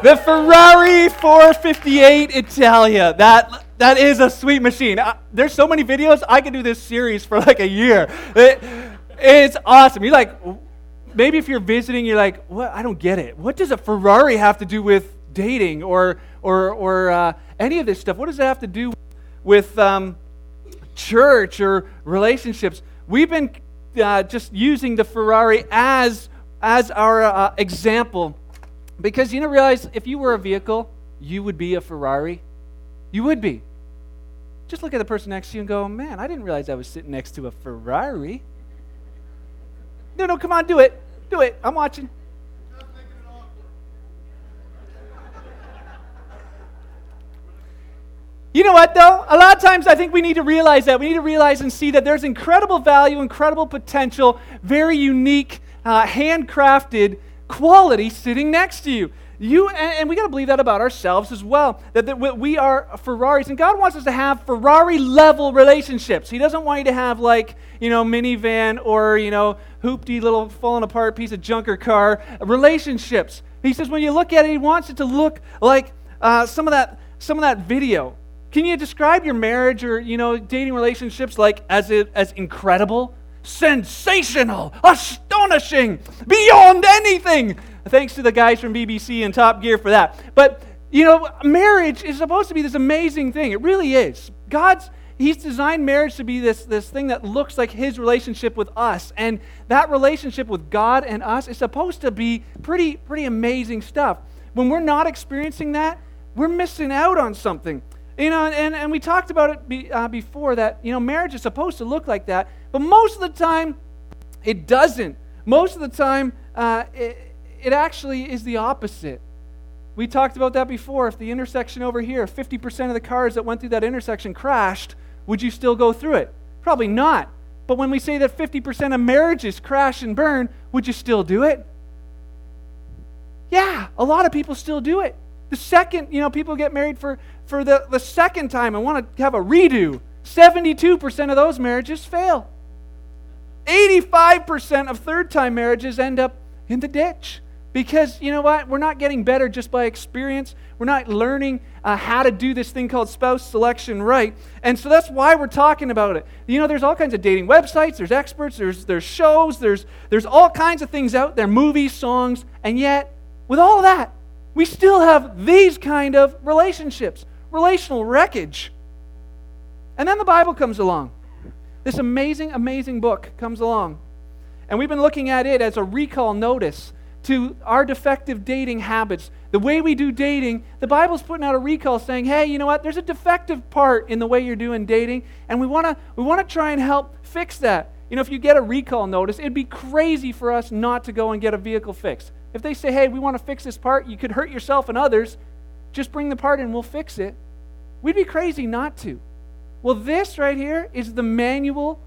The Ferrari 458 Italia. That that is a sweet machine. Uh, there's so many videos. I could do this series for like a year. It, it's awesome. You're like, maybe if you're visiting, you're like, what? I don't get it. What does a Ferrari have to do with dating or or or uh, any of this stuff? What does it have to do with um, church or relationships? We've been uh, just using the Ferrari as as our uh, example because you know realize if you were a vehicle, you would be a Ferrari. You would be. Just look at the person next to you and go, man, I didn't realize I was sitting next to a Ferrari. No, no, come on, do it. Do it. I'm watching. You know what, though? A lot of times I think we need to realize that. We need to realize and see that there's incredible value, incredible potential, very unique, uh, handcrafted quality sitting next to you. You and, we got to believe that about ourselves as well. That, that we are Ferraris, and God wants us to have Ferrari level relationships. He doesn't want you to have like you know minivan or you know hoopty little falling apart piece of junker car relationships. He says when you look at it, He wants it to look like uh, some of that some of that video. Can you describe your marriage or you know dating relationships like as it, as incredible, sensational, astonishing, beyond anything? Thanks to the guys from BBC and Top Gear for that. But, you know, marriage is supposed to be this amazing thing. It really is. God's He's designed marriage to be this, this thing that looks like his relationship with us. And that relationship with God and us is supposed to be pretty, pretty amazing stuff. When we're not experiencing that, we're missing out on something. You know, and, and we talked about it be, uh, before that, you know, marriage is supposed to look like that, but most of the time, it doesn't. Most of the time, uh, it, it actually is the opposite. We talked about that before. If the intersection over here, 50% of the cars that went through that intersection crashed, would you still go through it? Probably not. But when we say that 50% of marriages crash and burn, would you still do it? Yeah, a lot of people still do it. The second, you know, people get married for, for the, the second time and want to have a redo, 72% of those marriages fail. 85% of third time marriages end up in the ditch. Because you know what? We're not getting better just by experience. We're not learning uh, how to do this thing called spouse selection right. And so that's why we're talking about it. You know, there's all kinds of dating websites, there's experts, there's, there's shows, there's, there's all kinds of things out there, movies, songs. And yet, with all of that, we still have these kind of relationships, relational wreckage. And then the Bible comes along. This amazing, amazing book comes along. And we've been looking at it as a recall notice to our defective dating habits. The way we do dating, the Bible's putting out a recall saying, hey, you know what? There's a defective part in the way you're doing dating, and we want to we want to try and help fix that. You know, if you get a recall notice, it'd be crazy for us not to go and get a vehicle fixed. If they say, hey, we want to fix this part, you could hurt yourself and others, just bring the part in, we'll fix it. We'd be crazy not to. Well, this right here is the manual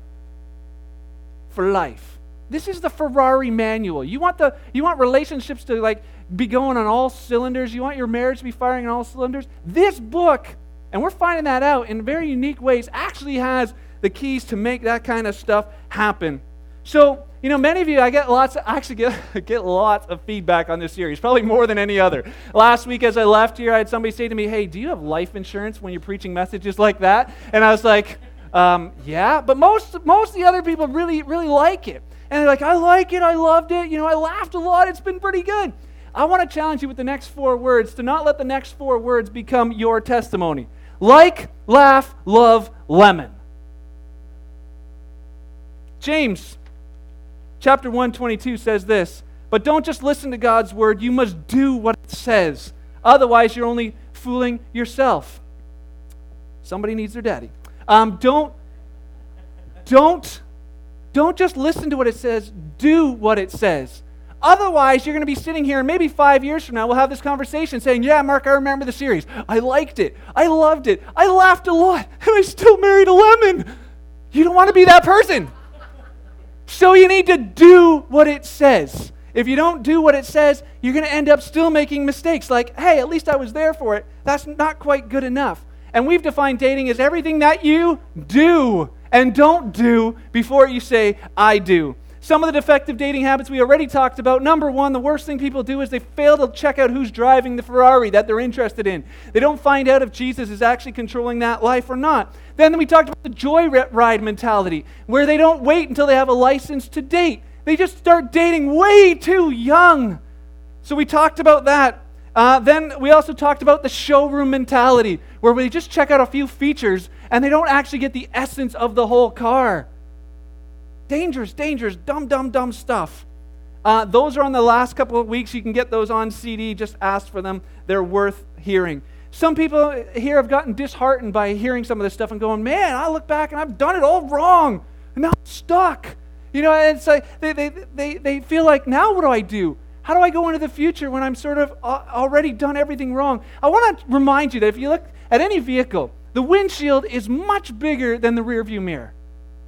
for life. This is the Ferrari manual. You want the you want relationships to like be going on all cylinders. You want your marriage to be firing on all cylinders. This book, and we're finding that out in very unique ways, actually has the keys to make that kind of stuff happen. So, you know, many of you, I get lots, of, I actually get, get lots of feedback on this series, probably more than any other. Last week, as I left here, I had somebody say to me, Hey, do you have life insurance when you're preaching messages like that? And I was like, um, Yeah, but most, most of the other people really, really like it. And they're like, I like it, I loved it, you know, I laughed a lot, it's been pretty good. I want to challenge you with the next four words to not let the next four words become your testimony. Like, laugh, love, lemon. James chapter 122 says this, but don't just listen to God's word, you must do what it says. Otherwise, you're only fooling yourself. Somebody needs their daddy. Um, don't, don't don't just listen to what it says, do what it says. Otherwise, you're going to be sitting here, and maybe five years from now, we'll have this conversation saying, Yeah, Mark, I remember the series. I liked it. I loved it. I laughed a lot, and I still married a lemon. You don't want to be that person. So you need to do what it says. If you don't do what it says, you're going to end up still making mistakes. Like, hey, at least I was there for it. That's not quite good enough. And we've defined dating as everything that you do and don't do before you say, I do. Some of the defective dating habits we already talked about. Number one, the worst thing people do is they fail to check out who's driving the Ferrari that they're interested in. They don't find out if Jesus is actually controlling that life or not. Then we talked about the joy ride mentality, where they don't wait until they have a license to date. They just start dating way too young. So we talked about that. Uh, then we also talked about the showroom mentality, where we just check out a few features and they don't actually get the essence of the whole car. Dangerous, dangerous, dumb, dumb, dumb stuff. Uh, those are on the last couple of weeks. You can get those on CD. Just ask for them. They're worth hearing. Some people here have gotten disheartened by hearing some of this stuff and going, man, I look back and I've done it all wrong. And now I'm stuck. You know, and it's like they, they, they, they feel like, now what do I do? How do I go into the future when I'm sort of uh, already done everything wrong? I want to remind you that if you look at any vehicle, the windshield is much bigger than the rearview mirror.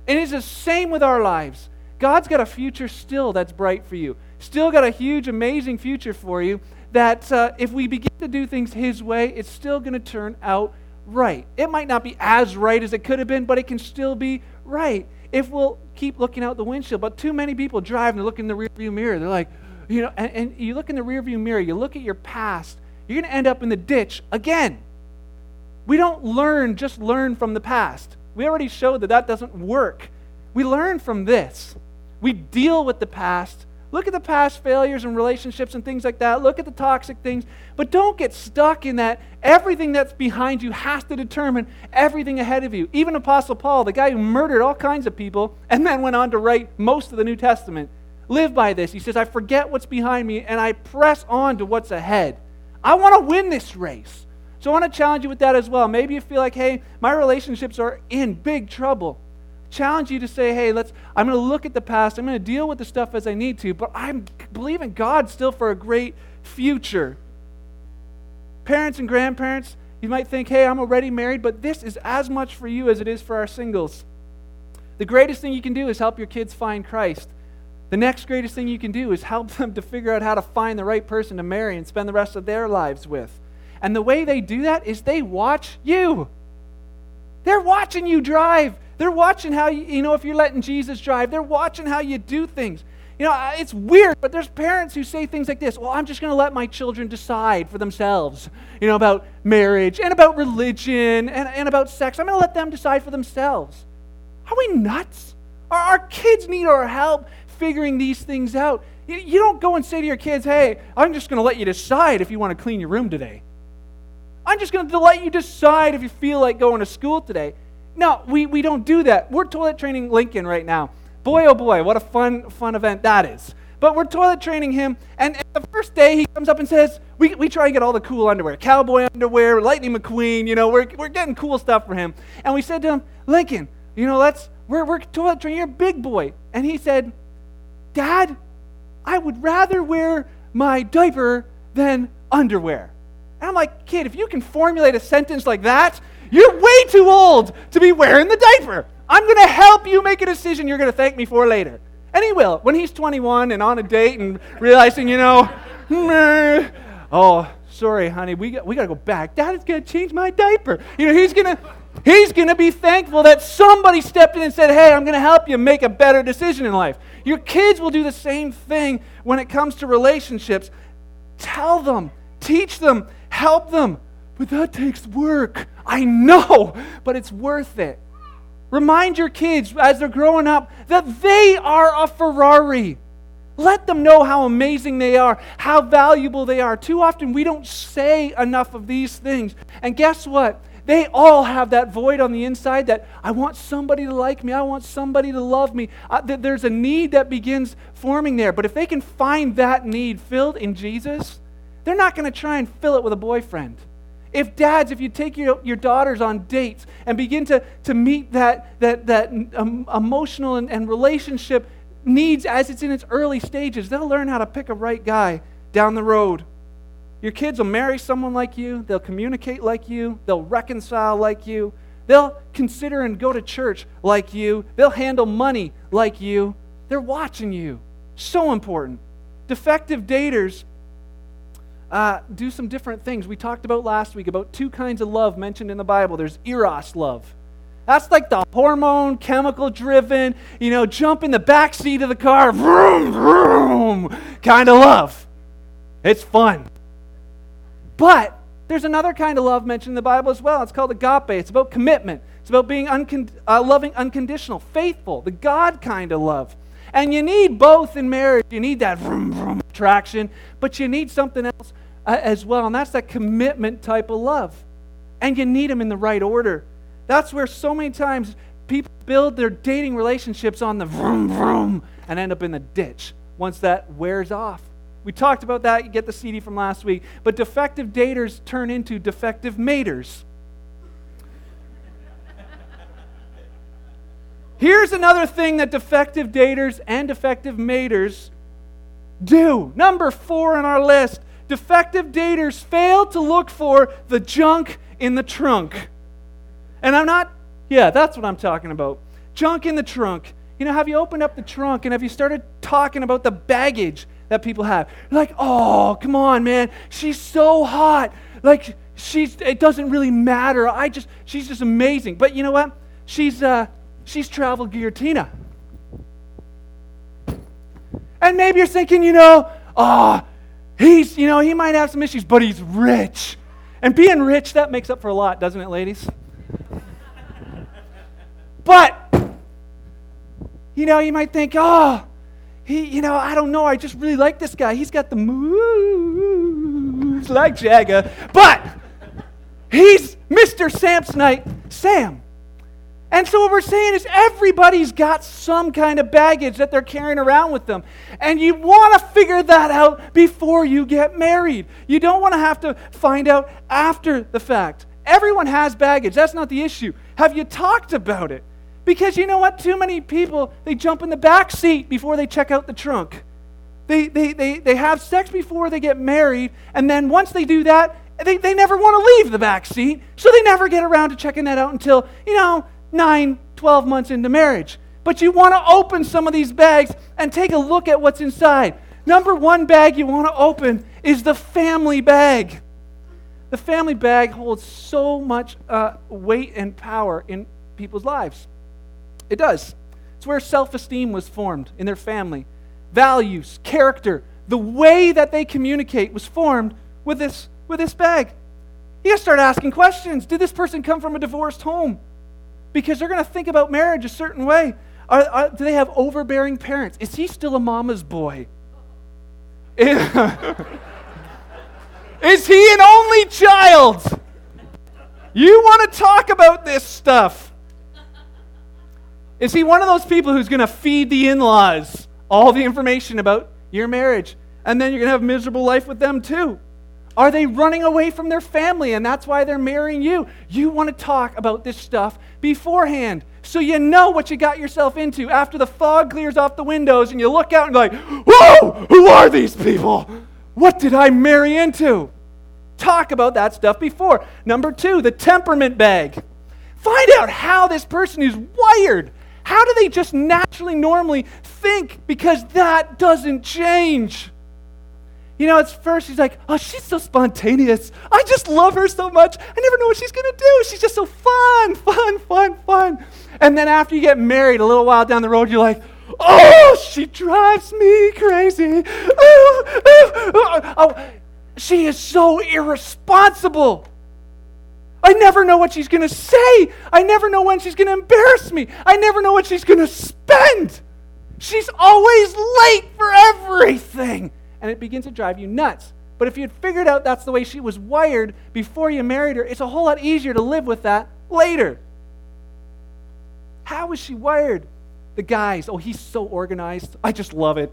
And it's the same with our lives. God's got a future still that's bright for you. Still got a huge, amazing future for you that uh, if we begin to do things His way, it's still going to turn out right. It might not be as right as it could have been, but it can still be right if we'll keep looking out the windshield. But too many people drive and they look in the rearview mirror. They're like, you know, and, and you look in the rearview mirror, you look at your past, you're going to end up in the ditch again. We don't learn, just learn from the past. We already showed that that doesn't work. We learn from this. We deal with the past. Look at the past failures and relationships and things like that. Look at the toxic things. But don't get stuck in that. Everything that's behind you has to determine everything ahead of you. Even Apostle Paul, the guy who murdered all kinds of people and then went on to write most of the New Testament, live by this. He says, I forget what's behind me and I press on to what's ahead. I want to win this race. So I want to challenge you with that as well. Maybe you feel like, hey, my relationships are in big trouble. Challenge you to say, hey, let's I'm going to look at the past. I'm going to deal with the stuff as I need to, but I'm believing God still for a great future. Parents and grandparents, you might think, hey, I'm already married, but this is as much for you as it is for our singles. The greatest thing you can do is help your kids find Christ. The next greatest thing you can do is help them to figure out how to find the right person to marry and spend the rest of their lives with. And the way they do that is they watch you. They're watching you drive. They're watching how you, you know, if you're letting Jesus drive, they're watching how you do things. You know, it's weird, but there's parents who say things like this Well, I'm just going to let my children decide for themselves, you know, about marriage and about religion and, and about sex. I'm going to let them decide for themselves. Are we nuts? Our, our kids need our help figuring these things out. You, you don't go and say to your kids, Hey, I'm just going to let you decide if you want to clean your room today. I'm just going to let you decide if you feel like going to school today. No, we, we don't do that. We're toilet training Lincoln right now. Boy, oh boy, what a fun, fun event that is. But we're toilet training him, and, and the first day he comes up and says, we, we try and get all the cool underwear cowboy underwear, Lightning McQueen, you know, we're, we're getting cool stuff for him. And we said to him, Lincoln, you know, let's, we're, we're toilet training, you're a big boy. And he said, Dad, I would rather wear my diaper than underwear. And I'm like, kid, if you can formulate a sentence like that, you're way too old to be wearing the diaper. I'm going to help you make a decision you're going to thank me for later. And he will. When he's 21 and on a date and realizing, you know, oh, sorry, honey, we got, we got to go back. Dad is going to change my diaper. You know, he's going to. He's going to be thankful that somebody stepped in and said, Hey, I'm going to help you make a better decision in life. Your kids will do the same thing when it comes to relationships. Tell them, teach them, help them. But that takes work. I know, but it's worth it. Remind your kids as they're growing up that they are a Ferrari. Let them know how amazing they are, how valuable they are. Too often we don't say enough of these things. And guess what? They all have that void on the inside that I want somebody to like me. I want somebody to love me. Uh, th- there's a need that begins forming there. But if they can find that need filled in Jesus, they're not going to try and fill it with a boyfriend. If dads, if you take your, your daughters on dates and begin to, to meet that, that, that um, emotional and, and relationship needs as it's in its early stages, they'll learn how to pick a right guy down the road. Your kids will marry someone like you, they'll communicate like you, they'll reconcile like you, they'll consider and go to church like you, they'll handle money like you. They're watching you. So important. Defective daters uh, do some different things. We talked about last week about two kinds of love mentioned in the Bible there's eros love. That's like the hormone, chemical driven, you know, jump in the back seat of the car, vroom, vroom, kind of love. It's fun. But there's another kind of love mentioned in the Bible as well. It's called agape. It's about commitment. It's about being uncon- uh, loving, unconditional, faithful, the God kind of love. And you need both in marriage. You need that vroom, vroom attraction, but you need something else as well, and that's that commitment type of love. And you need them in the right order. That's where so many times people build their dating relationships on the vroom vroom and end up in the ditch once that wears off. We talked about that. You get the CD from last week. But defective daters turn into defective maters. Here's another thing that defective daters and defective maters do. Number four on our list defective daters fail to look for the junk in the trunk. And I'm not, yeah, that's what I'm talking about. Junk in the trunk. You know, have you opened up the trunk and have you started talking about the baggage that people have? Like, oh, come on, man. She's so hot. Like, she's, it doesn't really matter. I just, she's just amazing. But you know what? She's, uh, she's traveled guillotina. And maybe you're thinking, you know, oh, he's, you know, he might have some issues, but he's rich. And being rich, that makes up for a lot, doesn't it, ladies? But, you know, you might think, oh, he, you know, I don't know, I just really like this guy. He's got the moves like Jagger. But, he's Mr. Samsonite Sam. And so, what we're saying is everybody's got some kind of baggage that they're carrying around with them. And you want to figure that out before you get married. You don't want to have to find out after the fact. Everyone has baggage. That's not the issue. Have you talked about it? Because you know what? Too many people, they jump in the back seat before they check out the trunk. They, they, they, they have sex before they get married, and then once they do that, they, they never want to leave the back seat, so they never get around to checking that out until, you know, nine, 12 months into marriage. But you want to open some of these bags and take a look at what's inside. Number one bag you want to open is the family bag. The family bag holds so much uh, weight and power in people's lives. It does. It's where self esteem was formed in their family. Values, character, the way that they communicate was formed with this, with this bag. You start asking questions. Did this person come from a divorced home? Because they're gonna think about marriage a certain way. Are, are, do they have overbearing parents? Is he still a mama's boy? Is he an only child? You want to talk about this stuff. Is he one of those people who's going to feed the in laws all the information about your marriage? And then you're going to have a miserable life with them too. Are they running away from their family and that's why they're marrying you? You want to talk about this stuff beforehand so you know what you got yourself into after the fog clears off the windows and you look out and like, whoa, who are these people? What did I marry into? Talk about that stuff before. Number two, the temperament bag. Find out how this person is wired. How do they just naturally, normally think? Because that doesn't change. You know, at first she's like, oh, she's so spontaneous. I just love her so much. I never know what she's going to do. She's just so fun, fun, fun, fun. And then after you get married, a little while down the road, you're like, oh, she drives me crazy. Ooh, ooh, ooh. Oh, she is so irresponsible. I never know what she's going to say. I never know when she's going to embarrass me. I never know what she's going to spend. She's always late for everything. And it begins to drive you nuts. But if you had figured out that's the way she was wired before you married her, it's a whole lot easier to live with that later. How is she wired? The guys, oh, he's so organized. I just love it.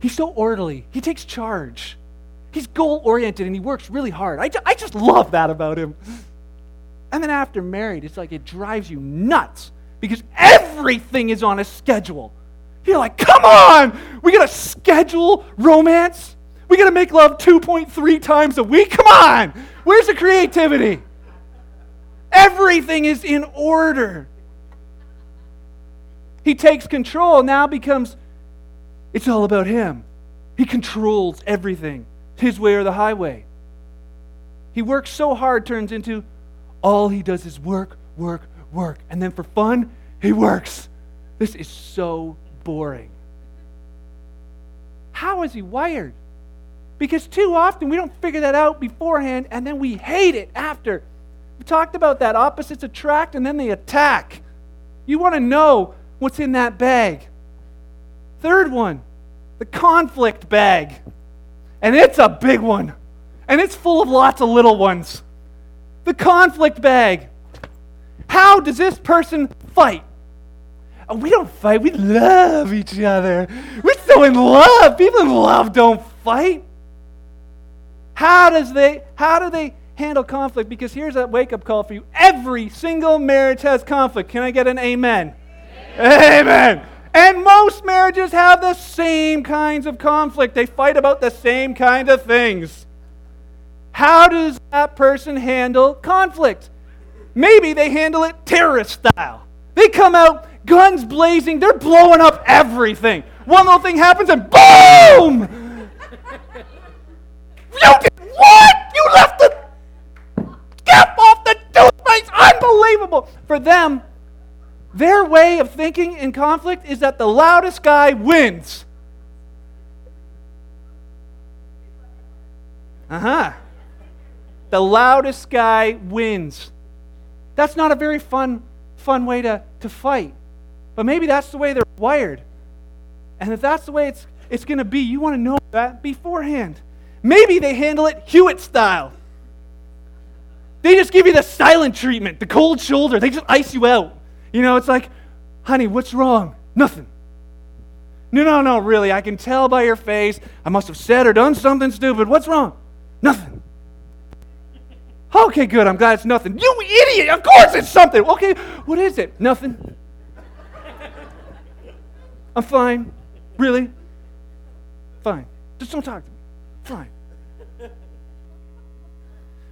He's so orderly. He takes charge. He's goal oriented and he works really hard. I, I just love that about him. And then after married, it's like it drives you nuts because everything is on a schedule. You're like, come on, we got to schedule romance. We got to make love 2.3 times a week. Come on, where's the creativity? Everything is in order. He takes control, now becomes, it's all about him. He controls everything his way or the highway. He works so hard, turns into all he does is work, work, work. And then for fun, he works. This is so boring. How is he wired? Because too often we don't figure that out beforehand and then we hate it after. We talked about that. Opposites attract and then they attack. You want to know what's in that bag. Third one, the conflict bag. And it's a big one. And it's full of lots of little ones. The conflict bag. How does this person fight? Oh, we don't fight. We love each other. We're so in love. People in love don't fight. How does they how do they handle conflict? Because here's a wake-up call for you. Every single marriage has conflict. Can I get an amen? Amen. amen. And most marriages have the same kinds of conflict. They fight about the same kind of things. How does that person handle conflict? Maybe they handle it terrorist style. They come out guns blazing, they're blowing up everything. One little thing happens and boom! you what? You left the cap off the toothpaste. Unbelievable. For them, their way of thinking in conflict is that the loudest guy wins. Uh huh. The loudest guy wins. That's not a very fun, fun way to, to fight. But maybe that's the way they're wired. And if that's the way it's, it's going to be, you want to know that beforehand. Maybe they handle it Hewitt style. They just give you the silent treatment, the cold shoulder. They just ice you out. You know, it's like, honey, what's wrong? Nothing. No, no, no, really. I can tell by your face. I must have said or done something stupid. What's wrong? Nothing. Okay, good. I'm glad it's nothing. You idiot! Of course it's something. Okay, what is it? Nothing. I'm fine. Really? Fine. Just don't talk to me. Fine.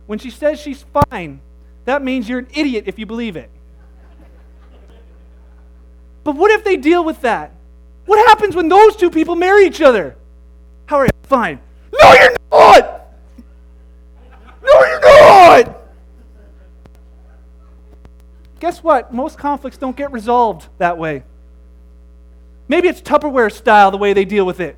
When she says she's fine, that means you're an idiot if you believe it. But what if they deal with that? What happens when those two people marry each other? How are you? Fine. No, you're not! No, you're not! Guess what? Most conflicts don't get resolved that way. Maybe it's Tupperware style the way they deal with it.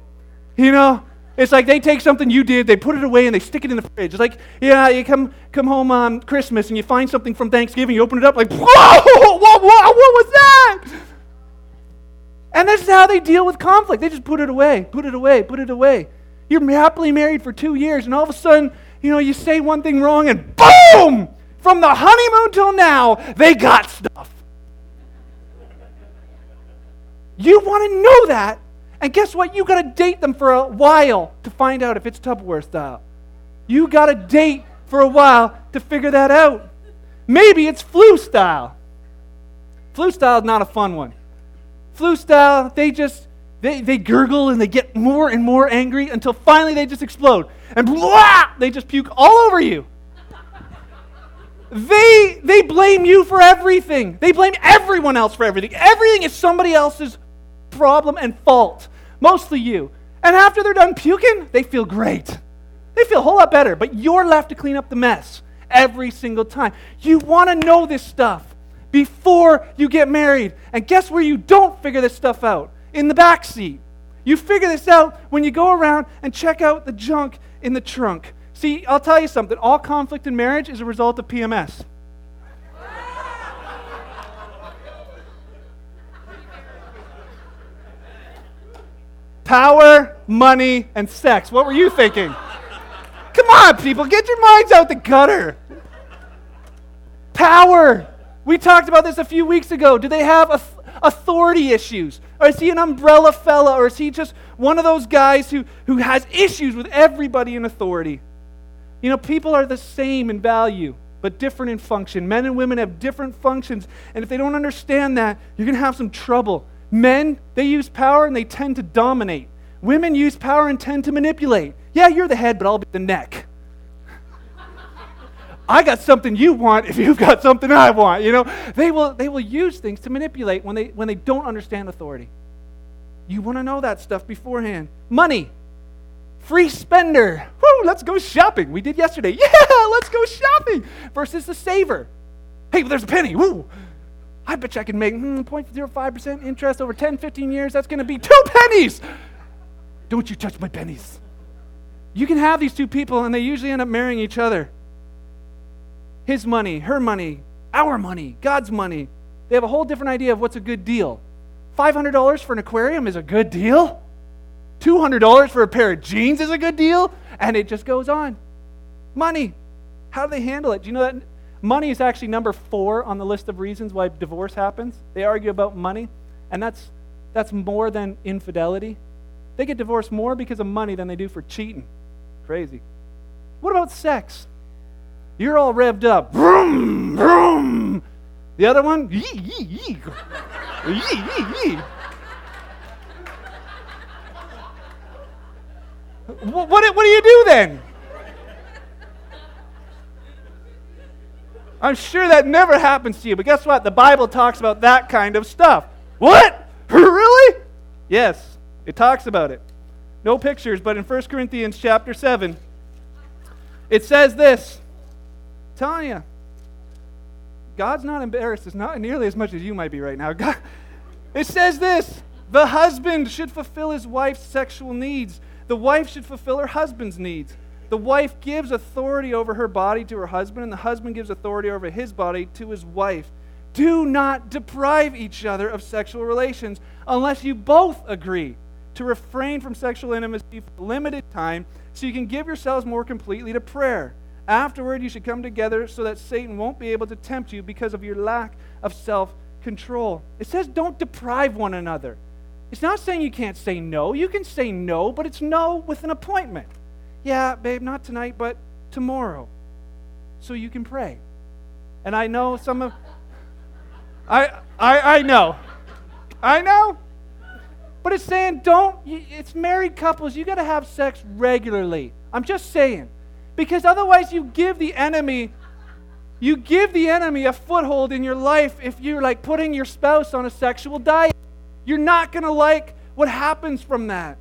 You know? It's like they take something you did, they put it away, and they stick it in the fridge. It's like, yeah, you come come home on Christmas and you find something from Thanksgiving, you open it up, like, whoa, whoa, whoa, what was that? And this is how they deal with conflict. They just put it away, put it away, put it away. You're happily married for two years, and all of a sudden, you know, you say one thing wrong, and boom! From the honeymoon till now, they got stuff. You want to know that. And guess what? You got to date them for a while to find out if it's Tupperware style. You got to date for a while to figure that out. Maybe it's flu style. Flu style is not a fun one. Flu style, they just they, they gurgle and they get more and more angry until finally they just explode. And blah, they just puke all over you. They they blame you for everything. They blame everyone else for everything. Everything is somebody else's problem and fault. Mostly you. And after they're done puking, they feel great. They feel a whole lot better, but you're left to clean up the mess every single time. You want to know this stuff before you get married. And guess where you don't figure this stuff out? In the back seat. You figure this out when you go around and check out the junk in the trunk. See, I'll tell you something. All conflict in marriage is a result of PMS. Power, money, and sex. What were you thinking? Come on, people, get your minds out the gutter. Power. We talked about this a few weeks ago. Do they have authority issues? Or is he an umbrella fella? Or is he just one of those guys who, who has issues with everybody in authority? You know, people are the same in value, but different in function. Men and women have different functions. And if they don't understand that, you're going to have some trouble. Men, they use power and they tend to dominate. Women use power and tend to manipulate. Yeah, you're the head, but I'll be the neck. I got something you want if you've got something I want. You know, they will, they will use things to manipulate when they, when they don't understand authority. You want to know that stuff beforehand. Money. Free spender. Woo, let's go shopping. We did yesterday. Yeah, let's go shopping. Versus the saver. Hey, there's a penny. Woo. I bet you I can make hmm, 0.05% interest over 10, 15 years. That's going to be two pennies. Don't you touch my pennies. You can have these two people, and they usually end up marrying each other. His money, her money, our money, God's money. They have a whole different idea of what's a good deal. $500 for an aquarium is a good deal. $200 for a pair of jeans is a good deal. And it just goes on. Money. How do they handle it? Do you know that money is actually number four on the list of reasons why divorce happens? They argue about money, and that's, that's more than infidelity. They get divorced more because of money than they do for cheating. Crazy. What about sex? You're all revved up. Vroom, vroom. The other one, yee, yee, yee. yee, yee, yee. What, what, what do you do then? I'm sure that never happens to you, but guess what? The Bible talks about that kind of stuff. What? Really? Yes, it talks about it. No pictures, but in 1 Corinthians chapter 7, it says this. I'm telling you, God's not embarrassed. It's not nearly as much as you might be right now. God, it says this the husband should fulfill his wife's sexual needs, the wife should fulfill her husband's needs. The wife gives authority over her body to her husband, and the husband gives authority over his body to his wife. Do not deprive each other of sexual relations unless you both agree to refrain from sexual intimacy for a limited time so you can give yourselves more completely to prayer. Afterward, you should come together so that Satan won't be able to tempt you because of your lack of self control. It says don't deprive one another. It's not saying you can't say no. You can say no, but it's no with an appointment. Yeah, babe, not tonight, but tomorrow. So you can pray. And I know some of I I I know. I know. But it's saying don't it's married couples, you got to have sex regularly. I'm just saying. Because otherwise you give the enemy you give the enemy a foothold in your life if you're like putting your spouse on a sexual diet. You're not going to like what happens from that.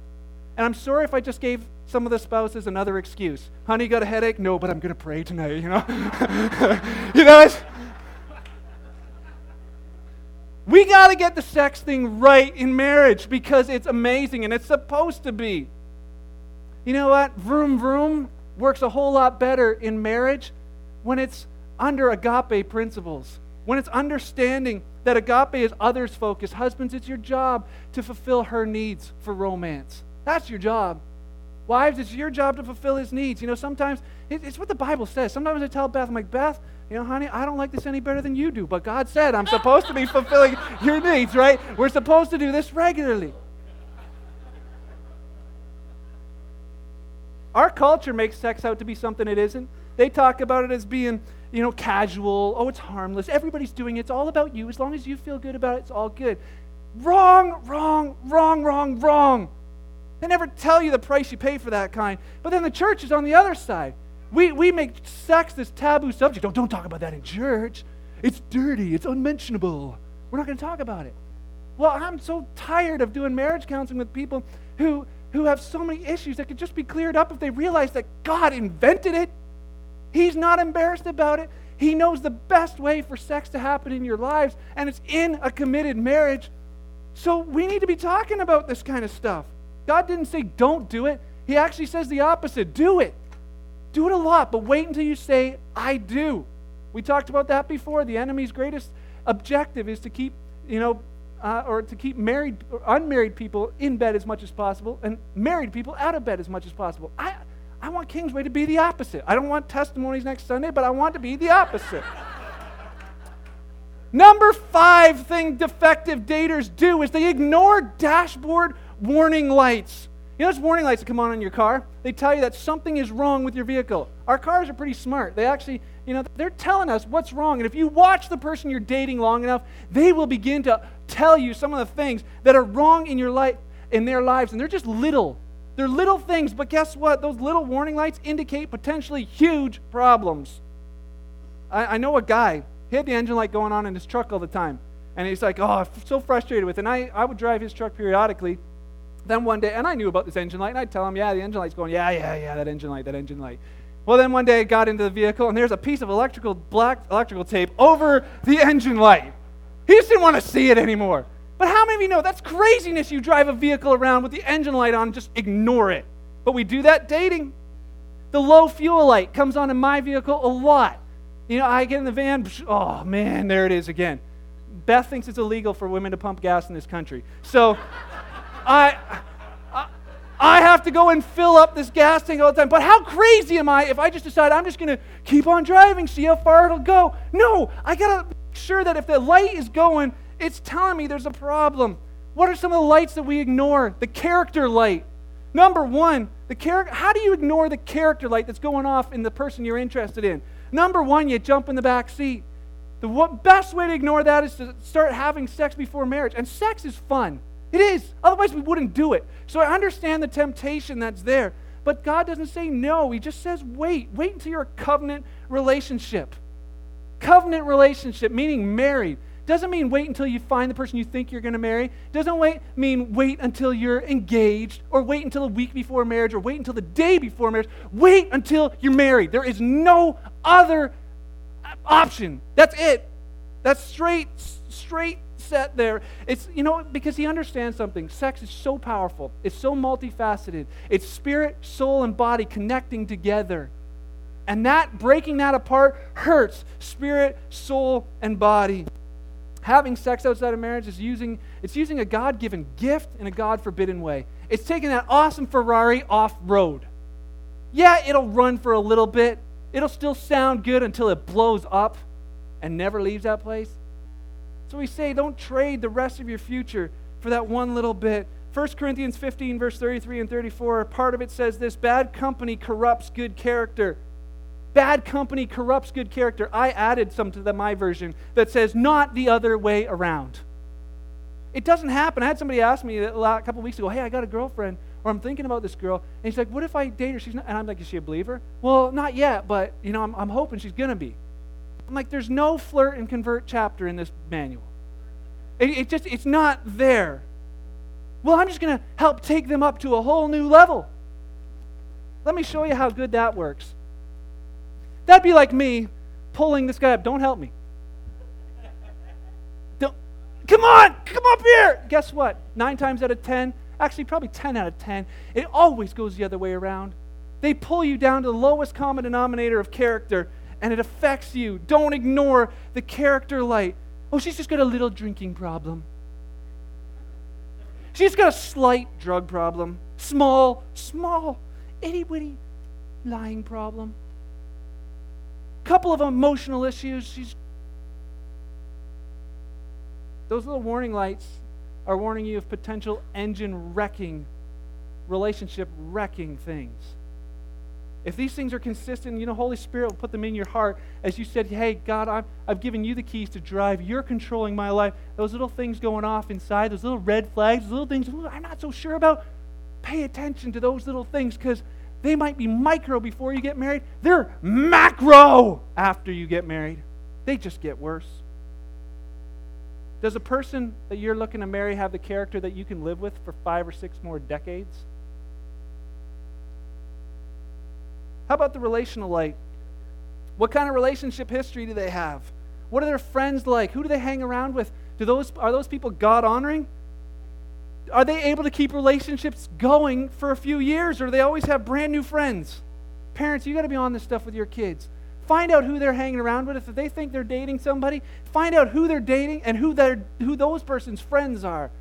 And I'm sorry if I just gave some of the spouses another excuse. Honey, got a headache? No, but I'm going to pray tonight, you know? you know, we got to get the sex thing right in marriage because it's amazing and it's supposed to be. You know what? Vroom, vroom works a whole lot better in marriage when it's under agape principles, when it's understanding that agape is others focused. Husbands, it's your job to fulfill her needs for romance. That's your job. Wives, it's your job to fulfill his needs. You know, sometimes it's what the Bible says. Sometimes I tell Beth, I'm like, Beth, you know, honey, I don't like this any better than you do, but God said I'm supposed to be fulfilling your needs, right? We're supposed to do this regularly. Our culture makes sex out to be something it isn't. They talk about it as being, you know, casual. Oh, it's harmless. Everybody's doing it. It's all about you. As long as you feel good about it, it's all good. Wrong, wrong, wrong, wrong, wrong. They never tell you the price you pay for that kind. But then the church is on the other side. We, we make sex this taboo subject. Don't, don't talk about that in church. It's dirty. It's unmentionable. We're not going to talk about it. Well, I'm so tired of doing marriage counseling with people who who have so many issues that could just be cleared up if they realize that God invented it. He's not embarrassed about it. He knows the best way for sex to happen in your lives, and it's in a committed marriage. So we need to be talking about this kind of stuff. God didn't say don't do it, He actually says the opposite do it. Do it a lot, but wait until you say, I do. We talked about that before. The enemy's greatest objective is to keep, you know, uh, or to keep married or unmarried people in bed as much as possible and married people out of bed as much as possible. I, I want Kingsway to be the opposite. I don't want testimonies next Sunday, but I want to be the opposite. Number five thing defective daters do is they ignore dashboard warning lights. You know those warning lights that come on in your car? They tell you that something is wrong with your vehicle. Our cars are pretty smart. They actually, you know, they're telling us what's wrong. And if you watch the person you're dating long enough, they will begin to tell you some of the things that are wrong in your life in their lives and they're just little they're little things but guess what those little warning lights indicate potentially huge problems i, I know a guy he had the engine light going on in his truck all the time and he's like oh i'm so frustrated with it and i, I would drive his truck periodically then one day and i knew about this engine light and i'd tell him yeah the engine light's going yeah yeah yeah that engine light that engine light well then one day i got into the vehicle and there's a piece of electrical black electrical tape over the engine light He just didn't want to see it anymore. But how many of you know that's craziness? You drive a vehicle around with the engine light on, just ignore it. But we do that dating. The low fuel light comes on in my vehicle a lot. You know, I get in the van, oh man, there it is again. Beth thinks it's illegal for women to pump gas in this country. So I, I, have to go and fill up this gas tank all the time. But how crazy am I if I just decide I'm just going to keep on driving, see how far it'll go? No, I got to make sure that if the light is going, it's telling me there's a problem. What are some of the lights that we ignore? The character light. Number one, the character. How do you ignore the character light that's going off in the person you're interested in? Number one, you jump in the back seat. The best way to ignore that is to start having sex before marriage. And sex is fun. It is. Otherwise, we wouldn't do it. So I understand the temptation that's there. But God doesn't say no. He just says wait. Wait until you're a covenant relationship. Covenant relationship, meaning married. Doesn't mean wait until you find the person you think you're going to marry. Doesn't wait mean wait until you're engaged or wait until a week before marriage or wait until the day before marriage. Wait until you're married. There is no other option. That's it. That's straight straight set there. It's you know because he understands something. Sex is so powerful. It's so multifaceted. It's spirit, soul and body connecting together. And that breaking that apart hurts spirit, soul and body having sex outside of marriage is using it's using a god-given gift in a god-forbidden way it's taking that awesome ferrari off-road yeah it'll run for a little bit it'll still sound good until it blows up and never leaves that place so we say don't trade the rest of your future for that one little bit 1 corinthians 15 verse 33 and 34 part of it says this bad company corrupts good character Bad company corrupts good character. I added some to the, my version that says, not the other way around. It doesn't happen. I had somebody ask me a couple weeks ago, hey, I got a girlfriend, or I'm thinking about this girl. And he's like, what if I date her? She's not, and I'm like, is she a believer? Well, not yet, but, you know, I'm, I'm hoping she's going to be. I'm like, there's no flirt and convert chapter in this manual. It, it just, it's not there. Well, I'm just going to help take them up to a whole new level. Let me show you how good that works. That'd be like me pulling this guy up. Don't help me. Don't, come on, come up here. Guess what? Nine times out of ten, actually, probably 10 out of 10, it always goes the other way around. They pull you down to the lowest common denominator of character, and it affects you. Don't ignore the character light. Oh, she's just got a little drinking problem. She's got a slight drug problem. Small, small, itty bitty lying problem couple of emotional issues. She's those little warning lights are warning you of potential engine wrecking, relationship wrecking things. If these things are consistent, you know, Holy Spirit will put them in your heart as you said, Hey, God, I've, I've given you the keys to drive. You're controlling my life. Those little things going off inside, those little red flags, those little things I'm not so sure about, pay attention to those little things because they might be micro before you get married, they're macro after you get married. They just get worse. Does a person that you're looking to marry have the character that you can live with for five or six more decades? How about the relational light? What kind of relationship history do they have? What are their friends like? Who do they hang around with? Do those, are those people God honoring? are they able to keep relationships going for a few years or do they always have brand new friends? Parents, you got to be on this stuff with your kids. Find out who they're hanging around with. If they think they're dating somebody, find out who they're dating and who, who those person's friends are.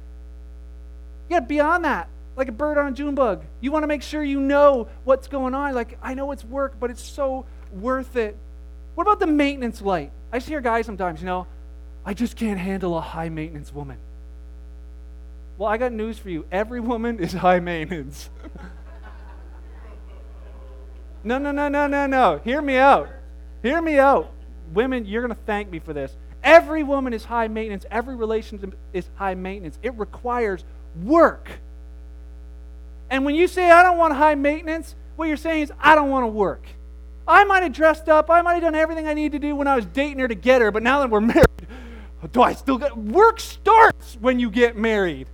You got to be on that, like a bird on a June bug. You want to make sure you know what's going on. Like, I know it's work, but it's so worth it. What about the maintenance light? I see hear guys sometimes, you know, I just can't handle a high maintenance woman. Well, I got news for you. Every woman is high maintenance. no, no, no, no, no, no. Hear me out. Hear me out. Women, you're going to thank me for this. Every woman is high maintenance. Every relationship is high maintenance. It requires work. And when you say, I don't want high maintenance, what you're saying is, I don't want to work. I might have dressed up. I might have done everything I need to do when I was dating her to get her, but now that we're married, do I still get work starts when you get married?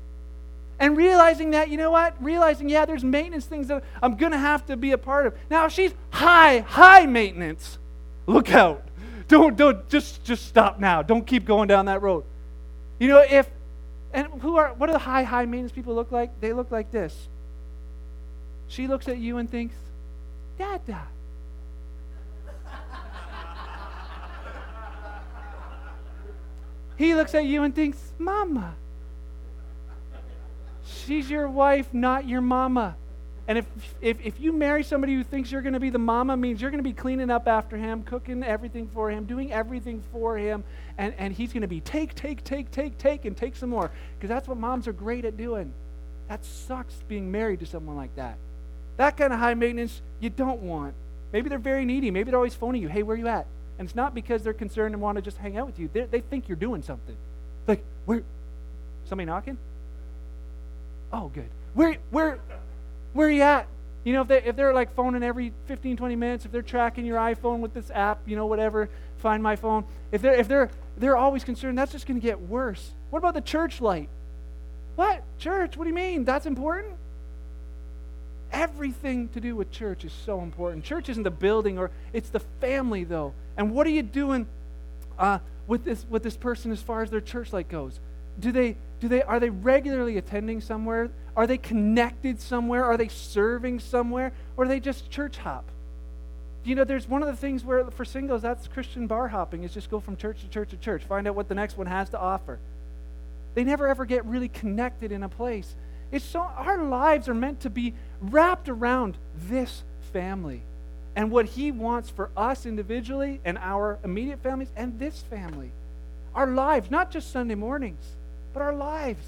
and realizing that, you know what? Realizing, yeah, there's maintenance things that I'm going to have to be a part of. Now, if she's high, high maintenance, look out. Don't, don't, just, just stop now. Don't keep going down that road. You know, if, and who are, what do the high, high maintenance people look like? They look like this. She looks at you and thinks, Dada. he looks at you and thinks, Mama. She's your wife, not your mama. And if, if, if you marry somebody who thinks you're going to be the mama, means you're going to be cleaning up after him, cooking everything for him, doing everything for him, and, and he's going to be take, take, take, take, take, and take some more. Because that's what moms are great at doing. That sucks being married to someone like that. That kind of high maintenance you don't want. Maybe they're very needy. Maybe they're always phoning you, hey, where are you at? And it's not because they're concerned and want to just hang out with you. They're, they think you're doing something. It's Like, where? Somebody knocking? Oh, good. Where, where, where are you at? You know, if, they, if they're like phoning every 15, 20 minutes, if they're tracking your iPhone with this app, you know, whatever, find my phone, if they're, if they're, they're always concerned, that's just going to get worse. What about the church light? What? Church? What do you mean? That's important? Everything to do with church is so important. Church isn't the building or it's the family, though. And what are you doing uh, with, this, with this person as far as their church life goes? Do they, do they, are they regularly attending somewhere? Are they connected somewhere? Are they serving somewhere? Or are they just church hop? You know, there's one of the things where for singles, that's Christian bar hopping, is just go from church to church to church, find out what the next one has to offer. They never ever get really connected in a place. It's so our lives are meant to be wrapped around this family and what he wants for us individually and our immediate families and this family. Our lives, not just Sunday mornings, but our lives.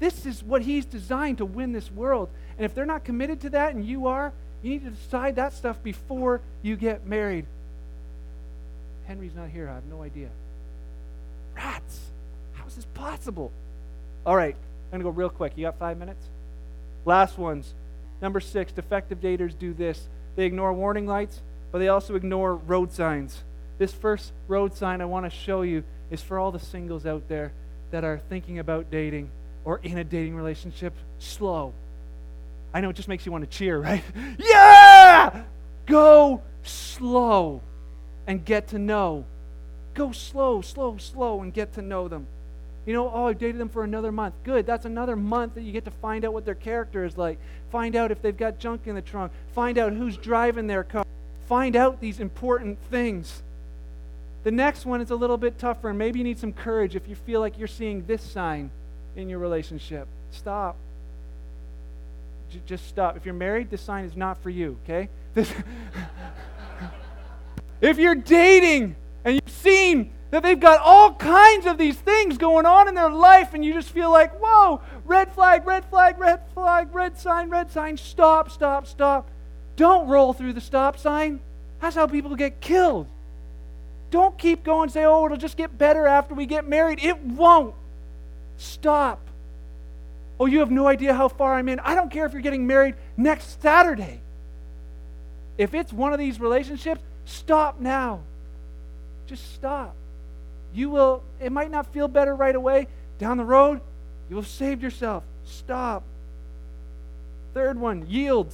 This is what he's designed to win this world. And if they're not committed to that and you are, you need to decide that stuff before you get married. Henry's not here. I have no idea. Rats. How is this possible? All right, I'm going to go real quick. You got five minutes? Last ones. Number six defective daters do this they ignore warning lights, but they also ignore road signs. This first road sign I want to show you is for all the singles out there that are thinking about dating or in a dating relationship. Slow. I know it just makes you want to cheer, right? yeah! Go slow and get to know. Go slow, slow, slow, and get to know them. You know, oh, I've dated them for another month. Good. That's another month that you get to find out what their character is like. Find out if they've got junk in the trunk. Find out who's driving their car. Find out these important things. The next one is a little bit tougher, and maybe you need some courage if you feel like you're seeing this sign in your relationship. Stop. J- just stop. If you're married, this sign is not for you, okay? This if you're dating and you've seen that they've got all kinds of these things going on in their life, and you just feel like, whoa, red flag, red flag, red flag, red sign, red sign. Stop, stop, stop. Don't roll through the stop sign. That's how people get killed. Don't keep going and say, oh, it'll just get better after we get married. It won't. Stop. Oh, you have no idea how far I'm in. I don't care if you're getting married next Saturday. If it's one of these relationships, stop now. Just stop you will, it might not feel better right away. Down the road, you will saved yourself. Stop. Third one, yield.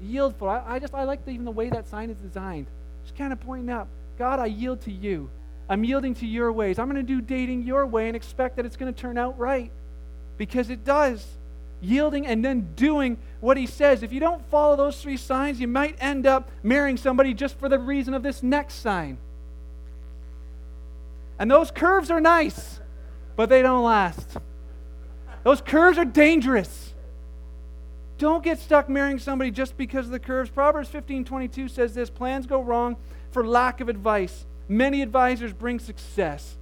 Yield for. I, I just, I like the, even the way that sign is designed. Just kind of pointing out, God, I yield to you. I'm yielding to your ways. I'm going to do dating your way and expect that it's going to turn out right because it does. Yielding and then doing what he says. If you don't follow those three signs, you might end up marrying somebody just for the reason of this next sign. And those curves are nice, but they don't last. Those curves are dangerous. Don't get stuck marrying somebody just because of the curves. Proverbs 15 22 says this plans go wrong for lack of advice. Many advisors bring success.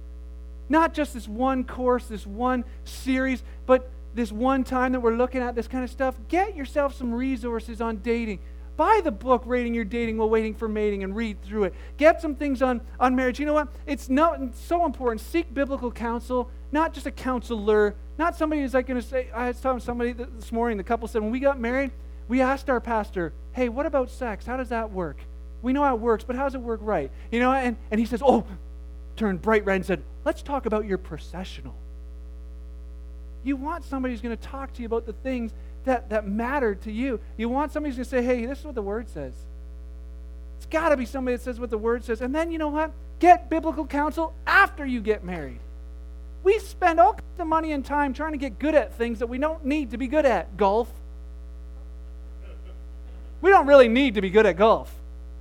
Not just this one course, this one series, but this one time that we're looking at this kind of stuff. Get yourself some resources on dating. Buy the book, Rating Your Dating While Waiting for Mating, and read through it. Get some things on, on marriage. You know what? It's not it's so important. Seek biblical counsel, not just a counselor, not somebody who's like going to say, I was somebody this morning, the couple said, when we got married, we asked our pastor, hey, what about sex? How does that work? We know how it works, but how does it work right? You know, and, and he says, oh, turned bright red and said, let's talk about your processional. You want somebody who's going to talk to you about the things that, that matter to you. You want somebody who's going to say, hey, this is what the Word says. It's got to be somebody that says what the Word says. And then, you know what? Get biblical counsel after you get married. We spend all kinds of money and time trying to get good at things that we don't need to be good at. Golf. We don't really need to be good at golf.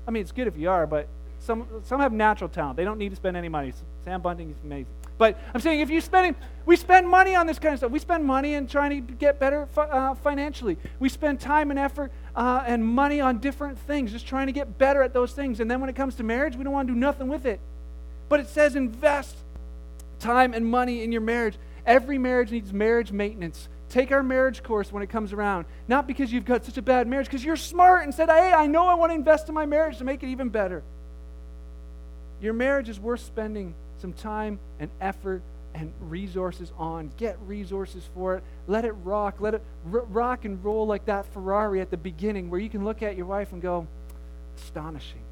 I mean, it's good if you are, but some, some have natural talent. They don't need to spend any money. Sam Bunting is amazing. But I'm saying if you spending, we spend money on this kind of stuff. We spend money in trying to get better uh, financially. We spend time and effort uh, and money on different things, just trying to get better at those things. And then when it comes to marriage, we don't want to do nothing with it. But it says invest time and money in your marriage. Every marriage needs marriage maintenance. Take our marriage course when it comes around. Not because you've got such a bad marriage, because you're smart and said, hey, I know I want to invest in my marriage to make it even better. Your marriage is worth spending some time and effort and resources on. Get resources for it. Let it rock. Let it r- rock and roll like that Ferrari at the beginning, where you can look at your wife and go, astonishing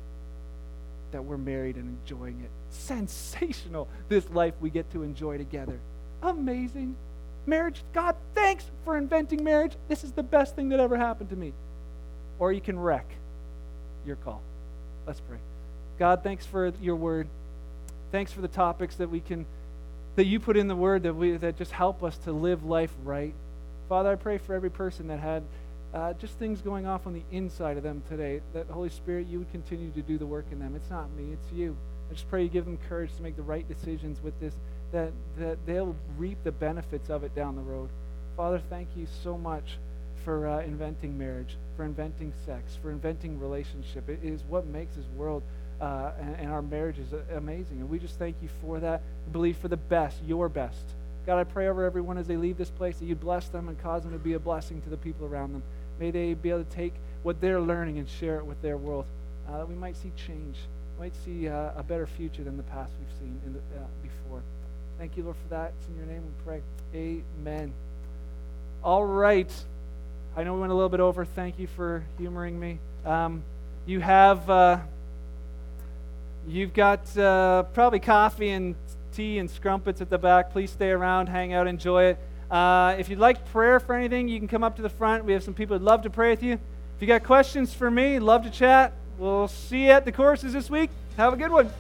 that we're married and enjoying it. Sensational, this life we get to enjoy together. Amazing. Marriage, God, thanks for inventing marriage. This is the best thing that ever happened to me. Or you can wreck your call. Let's pray. God, thanks for your word. Thanks for the topics that we can that you put in the word that we that just help us to live life right. Father, I pray for every person that had uh, just things going off on the inside of them today, that Holy Spirit, you would continue to do the work in them. It's not me, it's you. I just pray you give them courage to make the right decisions with this, that, that they'll reap the benefits of it down the road. Father, thank you so much for uh, inventing marriage, for inventing sex, for inventing relationship. It is what makes this world uh, and, our marriage is amazing. And we just thank you for that. We believe for the best, your best. God, I pray over everyone as they leave this place that you bless them and cause them to be a blessing to the people around them. May they be able to take what they're learning and share it with their world. Uh, that we might see change, might see uh, a better future than the past we've seen the, uh, before. Thank you, Lord, for that. It's in your name we pray. Amen. All right. I know we went a little bit over. Thank you for humoring me. Um, you have uh, you've got uh, probably coffee and tea and scrumpets at the back. Please stay around, hang out, enjoy it. Uh, if you'd like prayer for anything, you can come up to the front. We have some people who'd love to pray with you. If you got questions for me, love to chat. We'll see you at the courses this week. Have a good one.